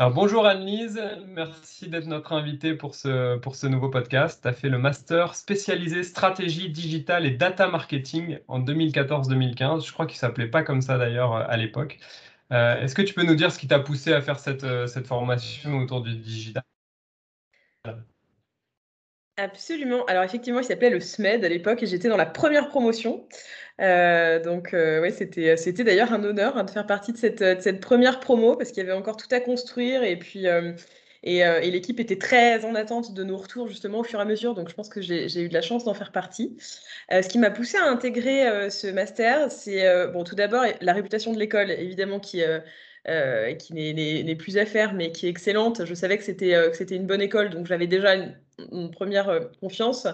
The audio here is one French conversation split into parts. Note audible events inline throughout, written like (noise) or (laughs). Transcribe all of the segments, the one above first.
Alors bonjour Anne-Lise, merci d'être notre invitée pour ce, pour ce nouveau podcast. Tu as fait le master spécialisé stratégie digitale et data marketing en 2014-2015. Je crois qu'il ne s'appelait pas comme ça d'ailleurs à l'époque. Euh, est-ce que tu peux nous dire ce qui t'a poussé à faire cette, euh, cette formation autour du digital? Absolument. Alors effectivement, il s'appelait le SMED à l'époque et j'étais dans la première promotion. Euh, donc euh, ouais, c'était c'était d'ailleurs un honneur hein, de faire partie de cette, de cette première promo parce qu'il y avait encore tout à construire et puis euh, et l'équipe était très en attente de nos retours justement au fur et à mesure. Donc je pense que j'ai eu de la chance d'en faire partie. ce qui m'a poussé à intégrer ce master, c'est bon tout d'abord la réputation de l'école évidemment qui euh, qui n'est plus à faire, mais qui est excellente. Je savais que c'était euh, une bonne école, donc j'avais déjà une, première euh, confiance.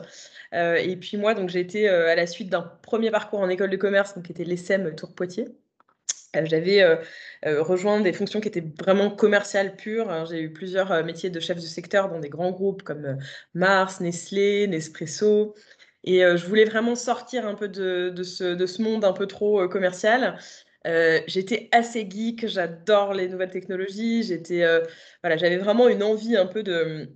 et puis moi, donc j'ai été à la suite d'un premier parcours en école de commerce, donc qui était l'ESSEM Tour Poitiers. J'avais rejoint des fonctions qui étaient vraiment commerciales pures. Hein. J'ai eu plusieurs métiers de chef de secteur dans des grands groupes comme Mars, Nestlé, Nespresso. Et je voulais vraiment sortir un peu de, ce, monde un peu trop commercial. Euh, j'étais assez geek, j'adore les nouvelles technologies. J'étais, euh, voilà, j'avais vraiment une envie un peu de,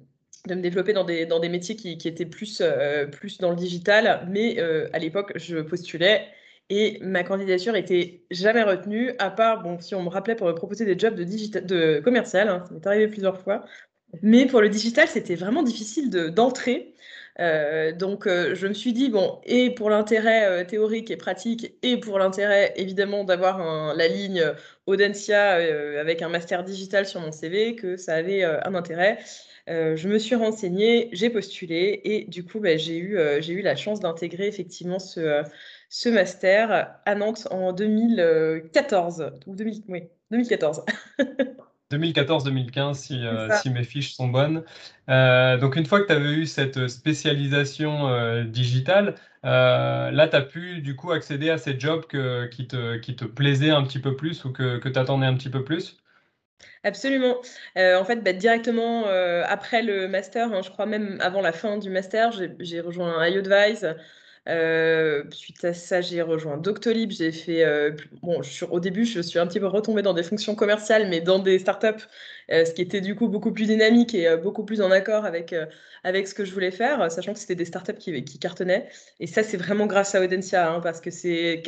de me développer dans des, dans des métiers qui, qui étaient plus, euh, plus dans le digital. Mais à l'époque, je postulais et ma candidature était jamais retenue, à part, bon, si on me rappelait pour me proposer des jobs de, digital, de commercial, hein, ça m'est arrivé plusieurs fois. Mais pour le digital, c'était vraiment difficile d'entrer. Euh, donc, euh, je me suis dit, bon, et pour l'intérêt euh, théorique et pratique, et pour l'intérêt évidemment d'avoir la ligne Audencia avec un master digital sur mon CV, que ça avait un intérêt. je me suis renseignée, j'ai postulé, et du coup, bah, j'ai eu, la chance d'intégrer effectivement ce, ce master à Nantes en 2014, ou 2000, oui, 2014. (laughs) 2014-2015, si, euh, si, mes fiches sont bonnes. Euh, donc, une fois que tu avais eu cette spécialisation euh, digitale, là, tu as pu du coup accéder à ces jobs que, qui, te, qui te plaisaient un petit peu plus ou que, que tu attendais un petit peu plus? Absolument. en fait, bah, directement après le master, hein, je crois même avant la fin du master, j'ai rejoint iAdvise. Euh, suite à ça, j'ai rejoint Doctolib. J'ai fait, euh, bon, au début, je suis un petit peu retombée dans des fonctions commerciales, mais dans des startups, euh, ce qui était du coup beaucoup plus dynamique et beaucoup plus en accord avec, avec ce que je voulais faire, sachant que c'était des startups qui, cartonnaient. Et ça, c'est vraiment grâce à Audencia, hein, parce que c'est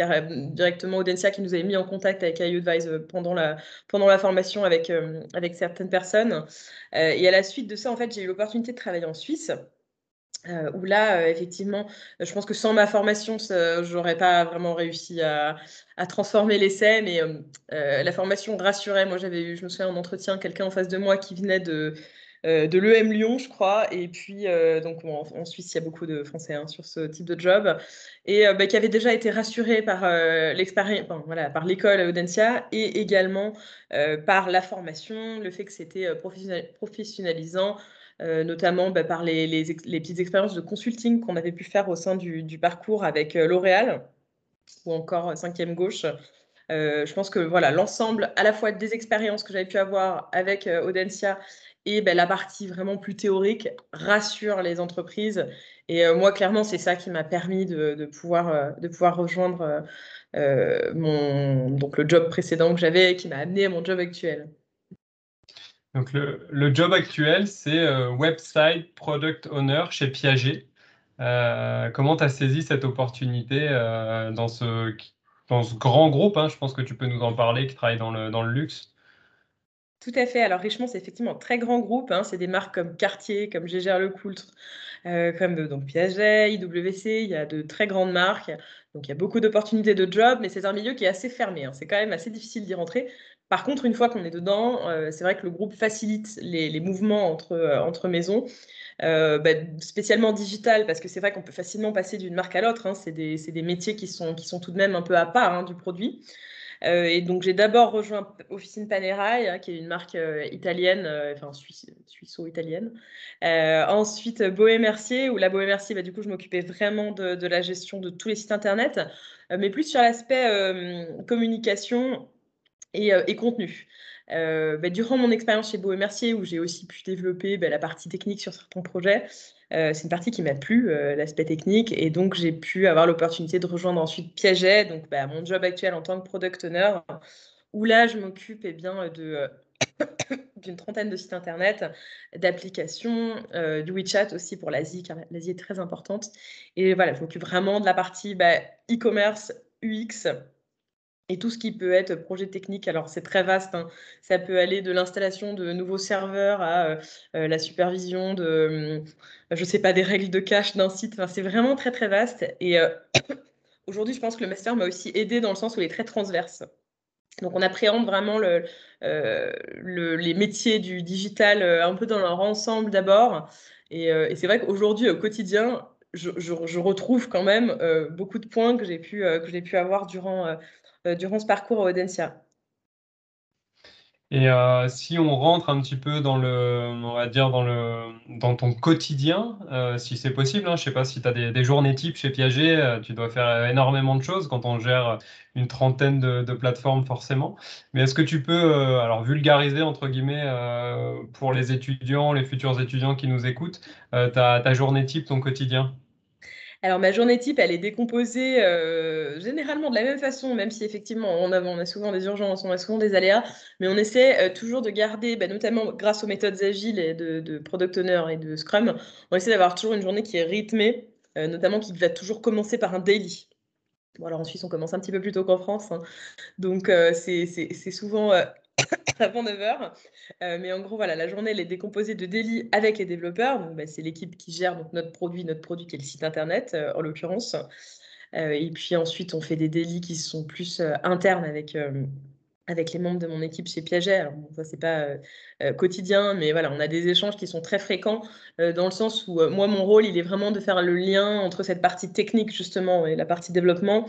directement Audencia qui nous avait mis en contact avec iAdvise pendant la, pendant la formation avec, avec certaines personnes. et à la suite de ça, en fait, j'ai eu l'opportunité de travailler en Suisse. Euh, où là, euh, effectivement, euh, je pense que sans ma formation, je n'aurais pas vraiment réussi à, transformer l'essai, mais la formation rassurait. Moi, j'avais eu, je me souviens, en entretien, quelqu'un en face de moi qui venait de, de l'EM Lyon, je crois, et puis, donc en, Suisse, il y a beaucoup de Français hein, sur ce type de job, et bah, qui avait déjà été rassuré par l'expérience, voilà, par l'école Audencia, et également par la formation, le fait que c'était professionnalisant, euh, notamment bah, par les, petites expériences de consulting qu'on avait pu faire au sein du, parcours avec euh, L'Oréal ou encore Cinquième Gauche. Euh, je pense que voilà l'ensemble à la fois des expériences que j'avais pu avoir avec Audencia et bah, la partie vraiment plus théorique rassure les entreprises. Et moi, clairement, c'est ça qui m'a permis de, pouvoir, rejoindre donc le job précédent que j'avais, qui m'a amené à mon job actuel. Donc le, job actuel, c'est euh, Website Product Owner chez Piaget. Euh, comment tu as saisi cette opportunité euh, dans, ce, dans ce grand groupe hein, Je pense que tu peux nous en parler, qui travaille dans le, dans le luxe. Tout à fait. Alors Richemont, c'est effectivement un très grand groupe. Hein. C'est des marques comme Cartier, comme Gégère Lecoultre, comme donc Piaget, IWC. Il y a de très grandes marques. Donc il y a beaucoup d'opportunités de job, mais c'est un milieu qui est assez fermé. Hein. C'est quand même assez difficile d'y rentrer. Par contre, une fois qu'on est dedans, euh, c'est vrai que le groupe facilite les, mouvements entre, euh, maisons. Euh, bah, spécialement digital, parce que c'est vrai qu'on peut facilement passer d'une marque à l'autre. Hein. c'est des, métiers qui sont, tout de même un peu à part hein, du produit. et donc, j'ai d'abord rejoint Officine Panerai, hein, qui est une marque italienne, enfin suisse-italienne. ensuite, Boé Mercier, où la Boé Mercier, bah, du coup, je m'occupais vraiment de, la gestion de tous les sites internet, mais plus sur l'aspect communication euh, et, contenu. Euh, bah, durant mon expérience chez Beau Mercier, où j'ai aussi pu développer bah, la partie technique sur certains projets, euh, c'est une partie qui m'a plu, l'aspect technique, et donc j'ai pu avoir l'opportunité de rejoindre ensuite Piaget, donc bah, mon job actuel en tant que product owner, où là je m'occupe eh bien (coughs) d'une trentaine de sites internet, d'applications, du WeChat aussi pour l'Asie, car l'Asie est très importante. Et voilà, je m'occupe vraiment de la partie e-commerce, UX, et tout ce qui peut être projet technique. Alors, c'est très vaste. Hein. Ça peut aller de l'installation de nouveaux serveurs à euh, euh, la supervision de, je je sais pas, des règles de cache d'un site. Enfin, c'est vraiment très, très vaste. Et euh, (coughs) aujourd'hui, je pense que le master m'a aussi aidé dans le sens où il est très transverse. Donc, on appréhende vraiment le, les métiers du digital un peu dans leur ensemble d'abord. Et, c'est vrai qu'aujourd'hui, au quotidien, je, je, retrouve quand même beaucoup de points que j'ai pu, que pu avoir durant, euh, durant ce parcours à Audencia. Et euh, si on rentre un petit peu dans le, on va dire dans le, dans ton quotidien, euh, si c'est possible, hein, je ne sais pas si tu as des, journées types chez Piaget, tu dois faire énormément de choses quand on gère une trentaine de, plateformes forcément. Mais est-ce que tu peux alors vulgariser entre guillemets pour les étudiants, les futurs étudiants qui nous écoutent, ta journée type, ton quotidien? Alors, ma journée type, elle est décomposée euh, généralement de la même façon, même si effectivement, on a, on a souvent des urgences, on a souvent des aléas, mais on essaie euh, toujours de garder, bah, notamment grâce aux méthodes agiles et de, Product Owner et de Scrum, on essaie d'avoir toujours une journée qui est rythmée, euh, notamment qui va toujours commencer par un daily. Bon, alors en Suisse, on commence un petit peu plus tôt qu'en France, hein. donc c'est souvent avant 9h. Euh, mais en gros, voilà, la journée, elle est décomposée de daily avec les développeurs. Donc, bah, c'est l'équipe qui gère donc, notre produit, notre produit qui est le site internet, euh, en l'occurrence. Euh, et puis ensuite, on fait des délits qui sont plus internes avec, avec les membres de mon équipe chez Piaget. Alors, ça, c'est pas quotidien, mais voilà, on a des échanges qui sont très fréquents dans le sens où moi, mon rôle, il est vraiment de faire le lien entre cette partie technique, justement, et la partie développement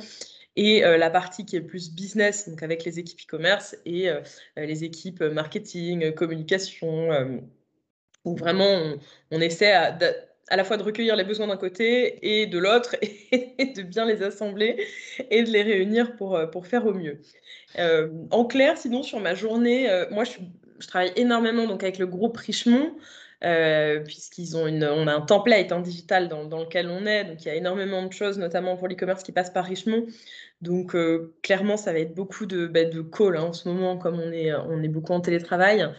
et euh, la partie qui est plus business, donc avec les équipes e-commerce et euh, les équipes marketing, communication, où vraiment on, essaie à, la fois de recueillir les besoins d'un côté et de l'autre, (laughs) et de bien les assembler et de les réunir pour, euh, pour faire au mieux. en clair, sinon, sur ma journée, moi, je, je, travaille énormément donc, avec le groupe Richemont. Puisqu'ils ont une, on a un template hein, digital dans, lequel on est, donc il y a énormément de choses, notamment pour l'e-commerce qui passe par Richemont. Donc euh, clairement, ça va être beaucoup de, bah, calls hein, en ce moment, comme on est, on est beaucoup en télétravail.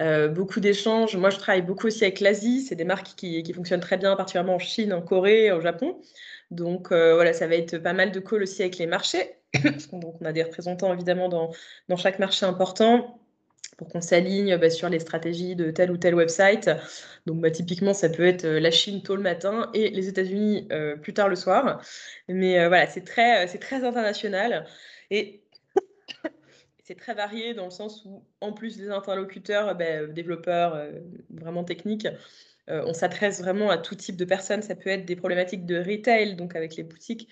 Euh, beaucoup d'échanges. Moi, je travaille beaucoup aussi avec l'Asie. C'est des marques qui, fonctionnent très bien, particulièrement en Chine, en Corée, au Japon. Donc euh, voilà, ça va être pas mal de calls aussi avec les marchés. (coughs) Donc on a des représentants évidemment dans, dans chaque marché important pour qu'on s'aligne bah, sur les stratégies de tel ou tel website. Donc bah, typiquement, ça peut être euh, la Chine tôt le matin et les États-Unis euh, plus tard le soir. Mais euh, voilà, c'est très, c'est très international et (laughs) c'est très varié dans le sens où, en plus des interlocuteurs, bah, développeurs vraiment techniques, on s'adresse vraiment à tout type de personnes. Ça peut être des problématiques de retail, donc avec les boutiques.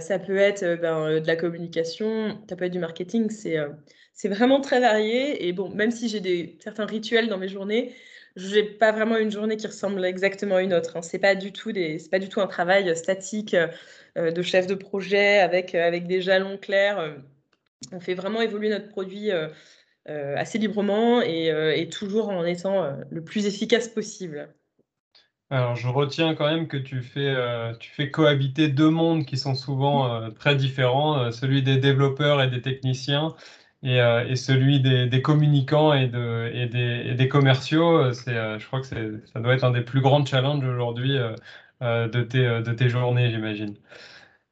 ça peut être ben, de la communication, ça peut être du marketing. C'est c'est vraiment très varié. Et bon, même si j'ai des, certains rituels dans mes journées, je n'ai pas vraiment une journée qui ressemble exactement à une autre. Hein. Ce n'est pas, du tout pas du tout un travail statique euh, de chef de projet avec, euh, avec des jalons clairs. On fait vraiment évoluer notre produit euh, assez librement et, toujours en étant le plus efficace possible. Alors, je retiens quand même que tu fais, tu fais cohabiter deux mondes qui sont souvent très différents, celui des développeurs et des techniciens euh, et, celui des, communicants et, de, et, des, commerciaux, euh, c'est, euh, je crois que ça doit être un des plus grands challenges aujourd'hui de, tes, journées, j'imagine.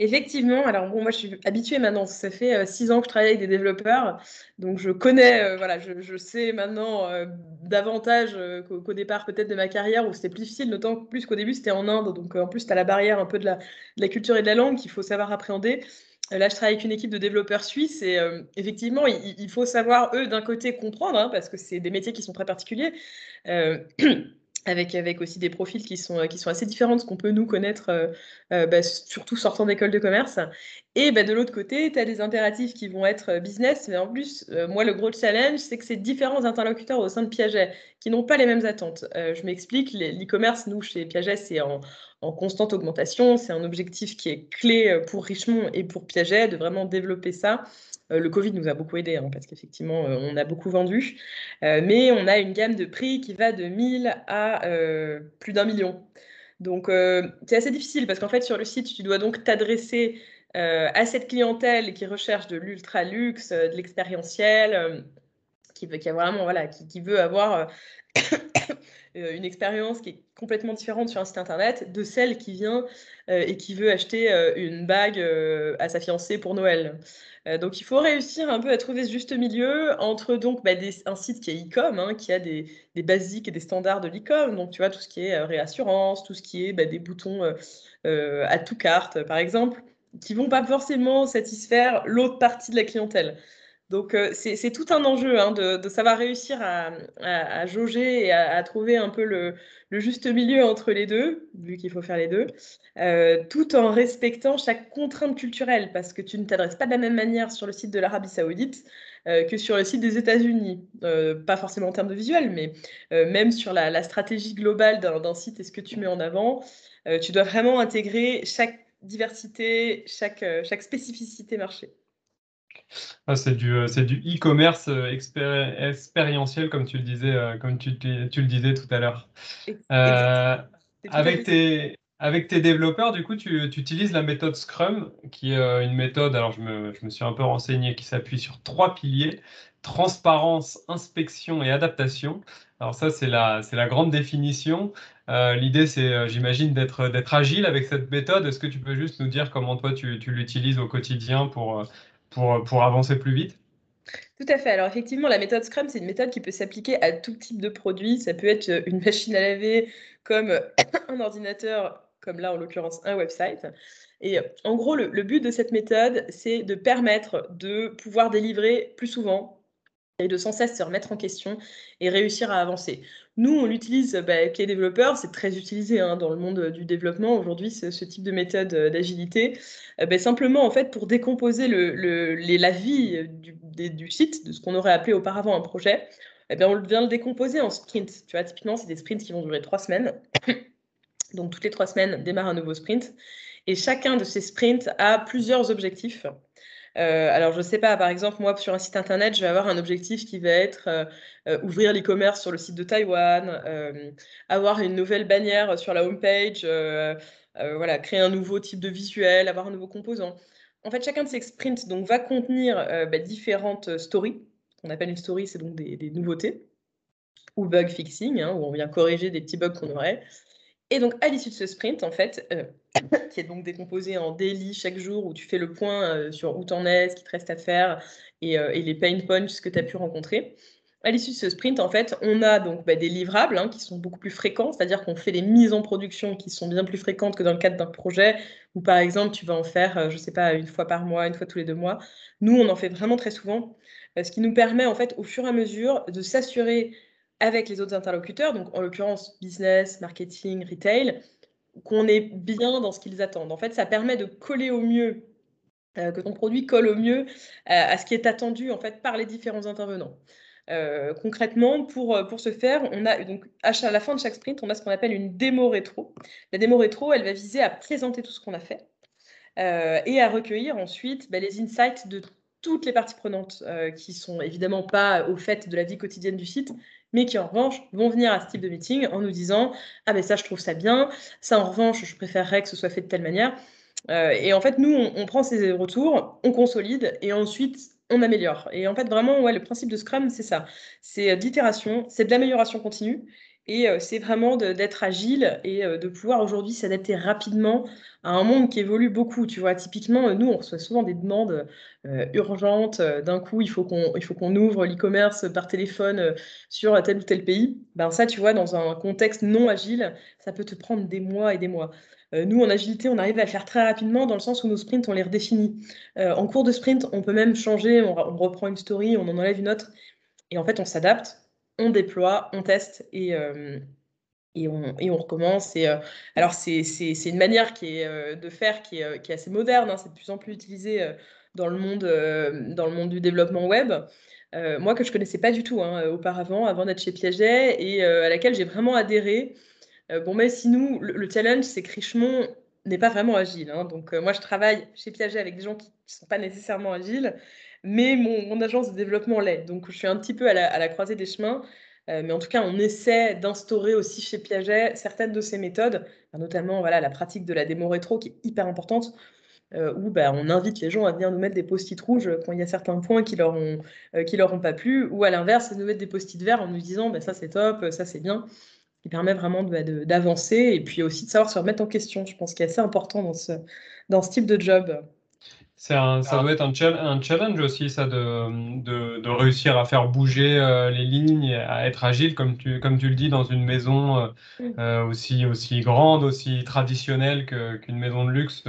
Effectivement, alors bon, moi je suis habituée maintenant, ça fait six ans que je travaille avec des développeurs, donc je connais, voilà, je, sais maintenant davantage qu'au, départ peut-être de ma carrière où c'était plus difficile, d'autant plus qu'au début c'était en Inde, donc en plus tu as la barrière un peu de la culture et de la langue qu'il faut savoir appréhender. Euh, là, je travaille avec une équipe de développeurs suisses et euh, effectivement, il, faut savoir, eux, d'un côté, comprendre, hein, parce que c'est des métiers qui sont très particuliers, euh, (clears throat) avec, aussi des profils qui sont, qui sont assez différents de ce qu'on peut nous connaître, bah, surtout sortant d'école de commerce. Et bah, de l'autre côté, tu as des impératifs qui vont être business, mais en plus, moi, le gros challenge, c'est que c'est différents interlocuteurs au sein de Piaget qui n'ont pas les mêmes attentes. je m'explique, l'e-commerce, nous, chez Piaget, c'est en, en constante augmentation. C'est un objectif qui est clé euh, pour Richemont et pour Piaget de vraiment développer ça. Euh, le Covid nous a beaucoup aidé hein, parce qu'effectivement, euh, on a beaucoup vendu. mais on a une gamme de prix qui va de 1000 à plus d'un million. Donc, c'est assez difficile parce qu'en fait, sur le site, tu dois donc t'adresser à cette clientèle qui recherche de l'ultra luxe, de l'expérientiel qui, a vraiment, voilà, qui, qui veut avoir euh, (laughs) une expérience qui est complètement différente sur un site internet de celle qui vient euh, et qui veut acheter euh, une bague à sa fiancée pour Noël. donc il faut réussir un peu à trouver ce juste milieu entre donc bah, un site qui est e-com, hein, qui a des, basiques et des standards de l'e-com, donc tu vois tout ce qui est réassurance, tout ce qui est bah, des boutons à tout carte par exemple, qui vont pas forcément satisfaire l'autre partie de la clientèle. Donc, euh, c'est tout un enjeu hein, de, savoir réussir à, jauger et à, trouver un peu le, juste milieu entre les deux, vu qu'il faut faire les deux, euh, tout en respectant chaque contrainte culturelle, parce que tu ne t'adresses pas de la même manière sur le site de l'Arabie saoudite euh, que sur le site des États-Unis. pas forcément en termes de visuel, mais même sur la, stratégie globale d'un site et ce que tu mets en avant, tu dois vraiment intégrer chaque diversité, chaque spécificité marché. Ah, c'est du, euh, c'est du e-commerce euh, expérientiel, comme tu le disais, euh, comme tu, tu, le disais tout à l'heure. avec, tes, avec tes développeurs, du coup, tu, tu, utilises la méthode Scrum, qui est une méthode, alors je me, je me suis un peu renseigné, qui s'appuie sur trois piliers, transparence, inspection et adaptation. Alors ça, c'est la, grande définition. l'idée, c'est, j'imagine, d'être, d'être agile avec cette méthode. Est-ce que tu peux juste nous dire comment toi, tu, tu l'utilises au quotidien pour, pour, avancer plus vite tout à fait. Alors effectivement, la méthode Scrum, c'est une méthode qui peut s'appliquer à tout type de produit. Ça peut être une machine à laver comme (coughs) un ordinateur, comme là en l'occurrence un website. Et en gros, le but de cette méthode, c'est de permettre de pouvoir délivrer plus souvent et de sans cesse se remettre en question et réussir à avancer. Nous, on l'utilise bah, avec les développeurs, c'est très utilisé hein, dans le monde du développement aujourd'hui, ce, type de méthode euh, d'agilité, euh, bah, simplement en fait pour décomposer la vie du, site, de ce qu'on aurait appelé auparavant un projet, eh bien, on vient le décomposer en sprints. Tu vois, typiquement, c'est des sprints qui vont durer trois semaines. (coughs) Donc, toutes les trois semaines, démarre un nouveau sprint. Et chacun de ces sprints a plusieurs objectifs. Euh, alors, je ne sais pas, par exemple, moi, sur un site internet, je vais avoir un objectif qui va être euh, euh, ouvrir l'e-commerce sur le site de Taïwan, avoir une nouvelle bannière sur la homepage, voilà, créer un nouveau type de visuel, avoir un nouveau composant. En fait, chacun de ces sprints donc, va contenir bah, différentes stories. On appelle une story, c'est donc des, nouveautés ou bug fixing, hein, où on vient corriger des petits bugs qu'on aurait. Et donc, à l'issue de ce sprint, en fait, euh, (coughs) qui est donc décomposé en daily chaque jour, où tu fais le point euh, sur où t'en es, ce qui te reste à faire, et, euh, les pain points que tu as pu rencontrer. À l'issue de ce sprint, en fait, on a donc bah, des livrables hein, qui sont beaucoup plus fréquents, c'est-à-dire qu'on fait des mises en production qui sont bien plus fréquentes que dans le cadre d'un projet, où par exemple, tu vas en faire, je ne sais pas, une fois par mois, une fois tous les deux mois. Nous, on en fait vraiment très souvent, ce qui nous permet, en fait, au fur et à mesure, de s'assurer avec les autres interlocuteurs, donc en l'occurrence business, marketing, retail, qu'on est bien dans ce qu'ils attendent. En fait, ça permet de coller au mieux, euh, que ton produit colle au mieux euh, à ce qui est attendu en fait par les différents intervenants. Euh, concrètement, pour, pour ce faire, on a donc à, la fin de chaque sprint, on a ce qu'on appelle une démo rétro. La démo rétro, elle va viser à présenter tout ce qu'on a fait et à recueillir ensuite bah, les insights de toutes les parties prenantes qui sont évidemment pas au fait de la vie quotidienne du site, mais qui en revanche vont venir à ce type de meeting en nous disant Ah ben ça, je trouve ça bien, ça en revanche, je préférerais que ce soit fait de telle manière. Euh, et en fait, nous, on, prend ces retours, on consolide et ensuite on améliore. Et en fait, vraiment, ouais, le principe de Scrum, c'est ça. C'est euh, d'itération, c'est de l'amélioration continue. Et euh, c'est vraiment d'être agile et de pouvoir aujourd'hui s'adapter rapidement à un monde qui évolue beaucoup. Tu vois, typiquement, nous, on reçoit souvent des demandes euh, urgentes. Euh, d'un coup, il faut qu'on ouvre l'e-commerce par téléphone euh, sur tel ou tel pays. Ben ça, tu vois, dans un contexte non agile, ça peut te prendre des mois et des mois. nous, en agilité, on arrive à le faire très rapidement dans le sens où nos sprints, on les redéfinit. en cours de sprint, on peut même changer, on, on, reprend une story, on en enlève une autre. Et en fait, on s'adapte, on déploie, on teste et et on, et on, recommence. Et, euh, alors, c'est une manière qui est, euh, de faire qui est, qui est assez moderne. Hein. c'est de plus en plus utilisé euh, dans, le monde, dans le monde du développement web. moi, que je ne connaissais pas du tout hein, auparavant, avant d'être chez Piaget, et à laquelle j'ai vraiment adhéré. bon, mais si nous, le, challenge, c'est que Richemont n'est pas vraiment agile. Hein. donc, moi, je travaille chez Piaget avec des gens qui ne sont pas nécessairement agiles, mais mon, agence de développement l'est. Donc, je suis un petit peu à la, croisée des chemins. Euh, mais en tout cas, on essaie d'instaurer aussi chez Piaget certaines de ces méthodes, notamment voilà, la pratique de la démo rétro qui est hyper importante. où bah, on invite les gens à venir nous mettre des post-it rouges quand il y a certains points qui leur ont, qui leur ont pas plu, ou à l'inverse, nous mettre des post-it verts en nous disant bah, ça c'est top, ça c'est bien, qui permet vraiment d'avancer et puis aussi de savoir se remettre en question. Je pense qu'il est assez important dans ce, dans ce type de job. Un, ça doit être un, un, challenge aussi, ça, de, de, de, réussir à faire bouger euh, les lignes, à être agile, comme tu, comme tu le dis, dans une maison euh, euh, aussi, aussi grande, aussi traditionnelle qu'une maison de luxe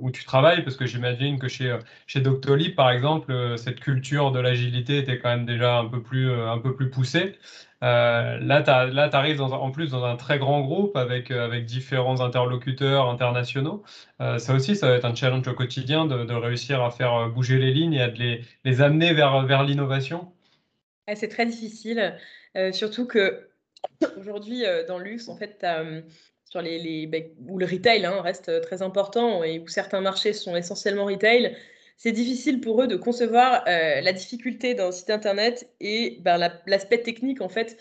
où tu travailles, parce que j'imagine que chez, chez Doctolib, par exemple, cette culture de l'agilité était quand même déjà un peu plus, un peu plus poussée. Euh, là, tu arrives en plus dans un très grand groupe avec, euh, différents interlocuteurs internationaux. Euh, ça aussi, ça va être un challenge au quotidien de, réussir à faire bouger les lignes et à les, amener vers, l'innovation. c'est très difficile, surtout que aujourd'hui, dans le luxe, en fait, sur les, les ben, où le retail hein, reste très important et où certains marchés sont essentiellement retail, c'est difficile pour eux de concevoir euh, la difficulté d'un site internet et ben, l'aspect technique en fait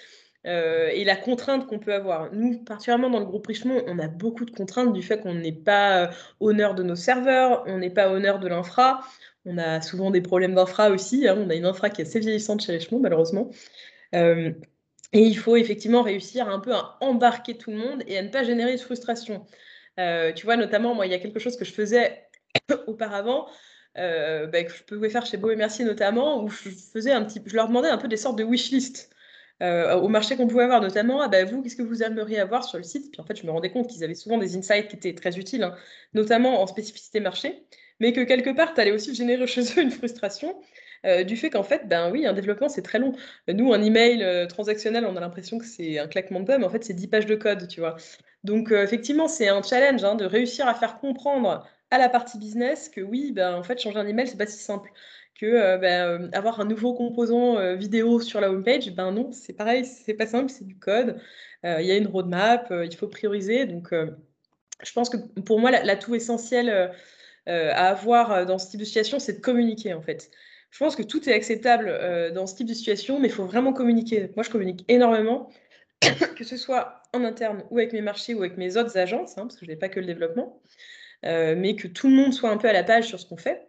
euh, et la contrainte qu'on peut avoir. Nous, particulièrement dans le groupe Richemont, on a beaucoup de contraintes du fait qu'on n'est pas euh, honneur de nos serveurs, on n'est pas honneur de l'infra. On a souvent des problèmes d'infra aussi. Hein. On a une infra qui est assez vieillissante chez Richemont, malheureusement. et il faut effectivement réussir un peu à embarquer tout le monde et à ne pas générer de frustration. tu vois, notamment, moi, il y a quelque chose que je faisais (coughs) auparavant. Euh, bah, que je pouvais faire chez Beau et Mercier notamment, où je faisais un petit, je leur demandais un peu des sortes de wishlist euh, au marché qu'on pouvait avoir, notamment, ah bah, vous, qu'est-ce que vous aimeriez avoir sur le site? Puis en fait, je me rendais compte qu'ils avaient souvent des insights qui étaient très utiles, hein, notamment en spécificité marché, mais que quelque part, tu allais aussi générer (laughs) chez eux une frustration. Euh, du fait qu'en fait, ben oui, un développement, c'est très long. Nous, un email transactionnel, on a l'impression que c'est un claquement de doigts, en fait, c'est 10 pages de code, tu vois. Donc, effectivement, c'est un challenge hein, de réussir à faire comprendre à la partie business que oui, ben, en fait, changer un email, c'est pas si simple. Que euh, ben, euh, avoir un nouveau composant euh, vidéo sur la homepage, ben non, c'est pareil, c'est pas simple, c'est du code. Il y a une roadmap, il faut prioriser. Donc, je pense que pour moi, l'atout essentiel à avoir dans ce type de situation, c'est de communiquer en fait. Je pense que tout est acceptable dans ce type de situation, mais il faut vraiment communiquer. Moi, je communique énormément, (coughs) que ce soit en interne ou avec mes marchés ou avec mes autres agences, hein, parce que je n'ai pas que le développement. Euh, mais que tout le monde soit un peu à la page sur ce qu'on fait,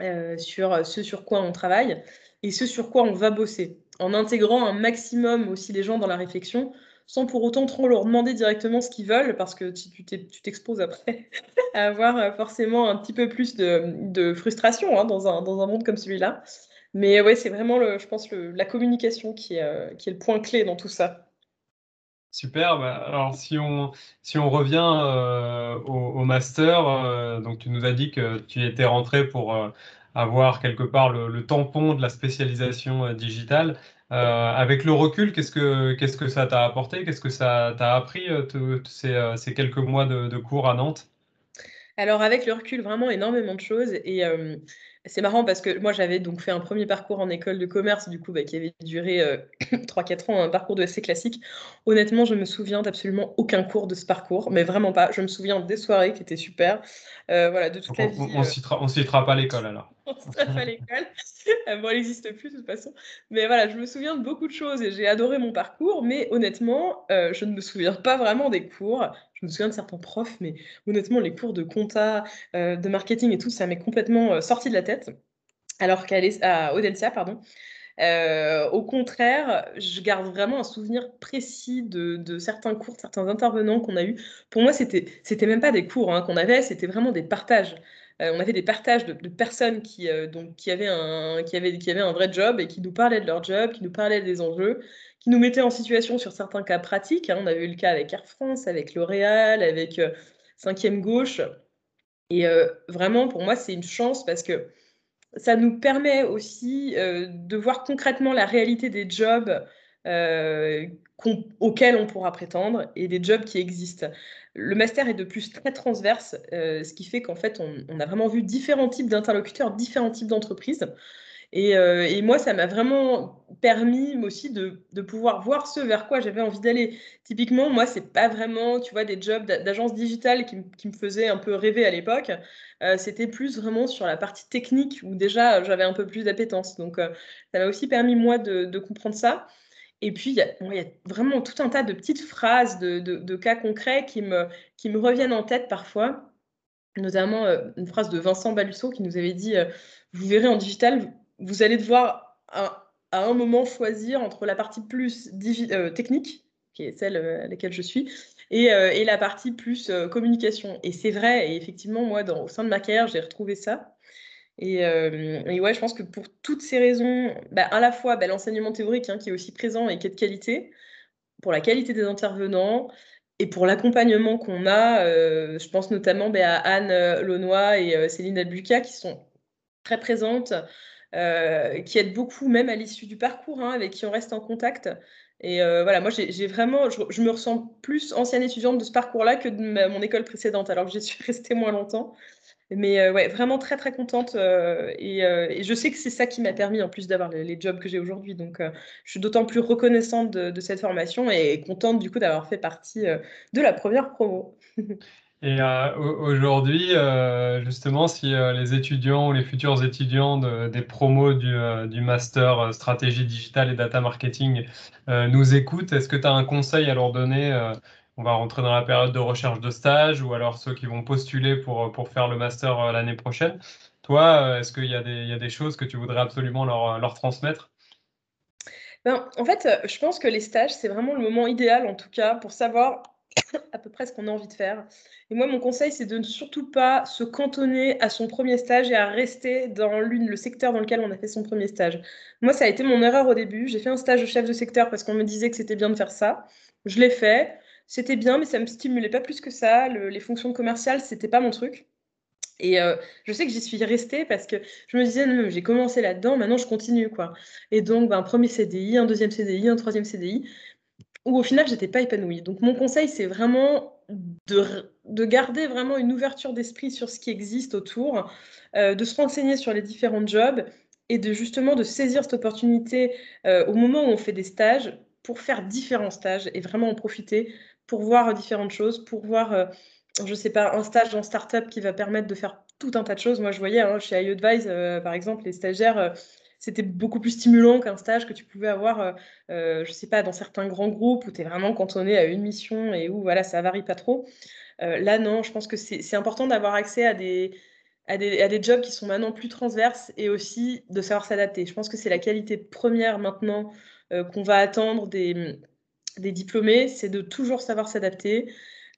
euh, sur ce sur quoi on travaille et ce sur quoi on va bosser, en intégrant un maximum aussi les gens dans la réflexion, sans pour autant trop leur demander directement ce qu'ils veulent, parce que tu t'exposes après (laughs) à avoir euh, forcément un petit peu plus de, frustration hein, dans, un, dans, un, monde comme celui-là. Mais ouais, c'est vraiment, je pense, la communication qui est, qui est le point clé dans tout ça. Super. Bah, alors, si on, si on revient euh, au, master, euh, donc tu nous as dit que tu étais rentré pour euh, avoir quelque part le, tampon de la spécialisation digitale. avec le recul, qu'est-ce que, que ça t'a apporté? Qu'est-ce que ça t'a appris ces, ces, quelques mois de, cours à Nantes? Alors, avec le recul, vraiment énormément de choses. Et c'est marrant parce que moi, j'avais donc fait un premier parcours en école de commerce, du coup, bah, qui avait duré 3-4 euh, (coughs) ans, un parcours de assez classique. Honnêtement, je me souviens d'absolument aucun cours de ce parcours, mais vraiment pas. Je me souviens des soirées qui étaient super. Euh, voilà, de toute la vie. On ne citera, pas l'école alors. (laughs) on ne citera pas l'école. Euh, bon, elle n'existe plus de toute façon. Mais voilà, je me souviens de beaucoup de choses et j'ai adoré mon parcours, mais honnêtement, je ne me souviens pas vraiment des cours me souviens de certains profs, mais honnêtement, les cours de compta, euh, de marketing et tout, ça m'est complètement euh, sorti de la tête. Alors qu'à Audencia, pardon. Euh, au contraire, je garde vraiment un souvenir précis de, certains cours, de certains intervenants qu'on a eus. Pour moi, c'était c'était même pas des cours hein, qu'on avait, c'était vraiment des partages. on avait des partages de, personnes qui, donc, qui, avaient un, qui, avaient, qui avaient un vrai job et qui nous parlaient de leur job, qui nous parlaient des enjeux, qui nous mettait en situation sur certains cas pratiques. Hein. On avait eu le cas avec Air France, avec L'Oréal, avec 5e euh, Gauche. Et euh, vraiment, pour moi, c'est une chance parce que ça nous permet aussi euh, de voir concrètement la réalité des jobs auxquels on pourra prétendre et des jobs qui existent. Le master est de plus très transverse, ce qui fait qu'en fait, on, a vraiment vu différents types d'interlocuteurs, différents types d'entreprises. Euh, et, moi, ça m'a vraiment permis aussi de, pouvoir voir ce vers quoi j'avais envie d'aller. Typiquement, moi, c'est pas vraiment, tu vois, des jobs d'agence digitale qui, me faisaient un peu rêver à l'époque. Euh, c'était plus vraiment sur la partie technique où déjà j'avais un peu plus d'appétence. Donc, euh, ça m'a aussi permis, moi, de, comprendre ça. Et puis, il y, a vraiment tout un tas de petites phrases, de, cas concrets qui me, reviennent en tête parfois. notamment une phrase de Vincent Balusso qui nous avait dit Vous verrez en digital, vous allez devoir à, un moment choisir entre la partie plus technique, qui est celle à laquelle je suis, et, la partie plus communication. Et c'est vrai, et effectivement, moi, au sein de ma carrière, j'ai retrouvé ça. Et, ouais, je pense que pour toutes ces raisons, bah, à la fois bah, l'enseignement théorique hein, qui est aussi présent et qui est de qualité, pour la qualité des intervenants et pour l'accompagnement qu'on a, je pense notamment bah, à Anne Launois et Céline Albuca qui sont très présentes, qui aident beaucoup même à l'issue du parcours, hein, avec qui on reste en contact. Et voilà, moi j'ai vraiment, je, me ressens plus ancienne étudiante de ce parcours-là que de mon école précédente, alors que j'y suis (laughs) restée moins longtemps. Mais euh, ouais, vraiment très très contente euh, euh, et, je sais que c'est ça qui m'a permis en plus d'avoir les, jobs que j'ai aujourd'hui. Donc je suis d'autant plus reconnaissante de, cette formation et contente du coup d'avoir fait partie de la première promo. (laughs) et aujourd'hui, justement, si les étudiants ou les futurs étudiants des promos du, master stratégie digitale et data marketing nous écoutent, est-ce que tu as un conseil à leur donner on va rentrer dans la période de recherche de stage ou alors ceux qui vont postuler pour, pour faire le master euh, l'année prochaine? Toi, euh, est-ce qu'il y, y, a des choses que tu voudrais absolument leur, leur transmettre? Ben, En fait, euh, je pense que les stages, c'est vraiment le moment idéal, en tout cas, pour savoir (coughs) à peu près ce qu'on a envie de faire. Et moi, mon conseil, c'est de ne surtout pas se cantonner à son premier stage et à rester dans le secteur dans lequel on a fait son premier stage. Moi, ça a été mon erreur au début. J'ai fait un stage de chef de secteur parce qu'on me disait que c'était bien de faire ça. Je l'ai fait. C'était bien, mais ça me stimulait pas plus que ça. les fonctions commerciales, c'était pas mon truc. Et euh, je sais que j'y suis restée parce que je me disais, j'ai commencé là-dedans, maintenant je continue, quoi. Et donc, ben, un premier CDI, un deuxième CDI, un troisième CDI, où au final, j'étais pas épanouie. Donc, mon conseil, c'est vraiment de, de, garder vraiment une ouverture d'esprit sur ce qui existe autour, euh, de se renseigner sur les différents jobs et de justement de saisir cette opportunité euh, au moment où on fait des stages pour faire différents stages et vraiment en profiter pour voir différentes choses, pour voir, euh, je sais pas, un stage en start-up qui va permettre de faire tout un tas de choses. Moi, je voyais hein, chez iAdvise, euh, par exemple, les stagiaires, c'était beaucoup plus stimulant qu'un stage que tu pouvais avoir, je ne sais pas, dans certains grands groupes où tu es vraiment cantonné à une mission et où voilà, ça varie pas trop. là, non, je pense que c'est important d'avoir accès à des, à des, à des, jobs qui sont maintenant plus transverses et aussi de savoir s'adapter. Je pense que c'est la qualité première maintenant qu'on va attendre des des diplômés, c'est de toujours savoir s'adapter,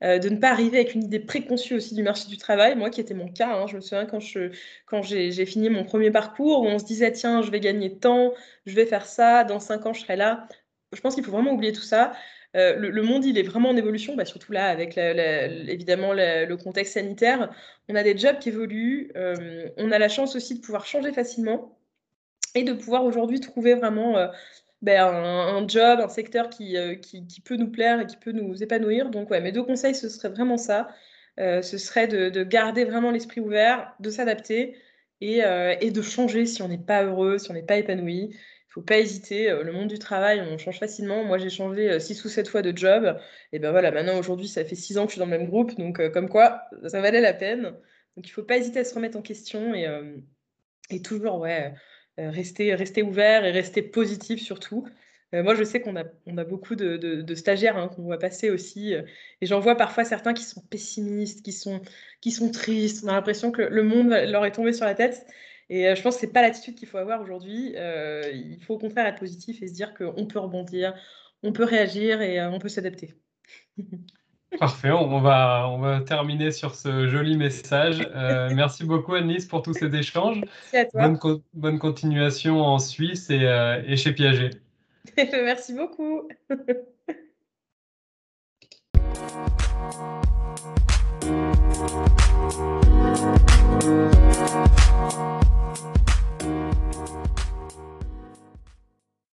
euh, de ne pas arriver avec une idée préconçue aussi du marché du travail. Moi, qui était mon cas, hein, je me souviens quand, je, quand j'ai fini mon premier parcours, où on se disait, tiens, je vais gagner tant, je vais faire ça, dans cinq ans, je serai là. Je pense qu'il faut vraiment oublier tout ça. Euh, le, monde, il est vraiment en évolution, bah, surtout là, avec évidemment le contexte sanitaire. On a des jobs qui évoluent, euh, on a la chance aussi de pouvoir changer facilement et de pouvoir aujourd'hui trouver vraiment ben, un, job, un secteur euh, qui, qui, peut nous plaire et qui peut nous épanouir. Donc, ouais, mes deux conseils, ce serait vraiment ça. Euh, ce serait de, garder vraiment l'esprit ouvert, de s'adapter et, euh, et, de changer si on n'est pas heureux, si on n'est pas épanoui. Il ne faut pas hésiter. Le monde du travail, on change facilement. Moi, j'ai changé six ou sept fois de job. Et ben voilà, maintenant, aujourd'hui, ça fait six ans que je suis dans le même groupe. Donc, comme quoi, ça valait la peine. Donc, il ne faut pas hésiter à se remettre en question et, et toujours, ouais rester, rester ouvert et rester positif surtout. Euh, moi, je sais qu'on a, beaucoup de, stagiaires hein, qu'on voit passer aussi. Euh, et j'en vois parfois certains qui sont pessimistes, qui sont tristes. On a l'impression que le monde leur est tombé sur la tête. Et je pense que ce n'est pas l'attitude qu'il faut avoir aujourd'hui. il faut au contraire être positif et se dire qu'on peut rebondir, on peut réagir et on peut s'adapter. (laughs) Parfait, on va, on va terminer sur ce joli message. Euh, (laughs) merci beaucoup Annelise pour tous ces échanges. Merci à toi. Bonne, continuation en Suisse et, euh, et chez Piaget. (laughs) merci beaucoup. (laughs)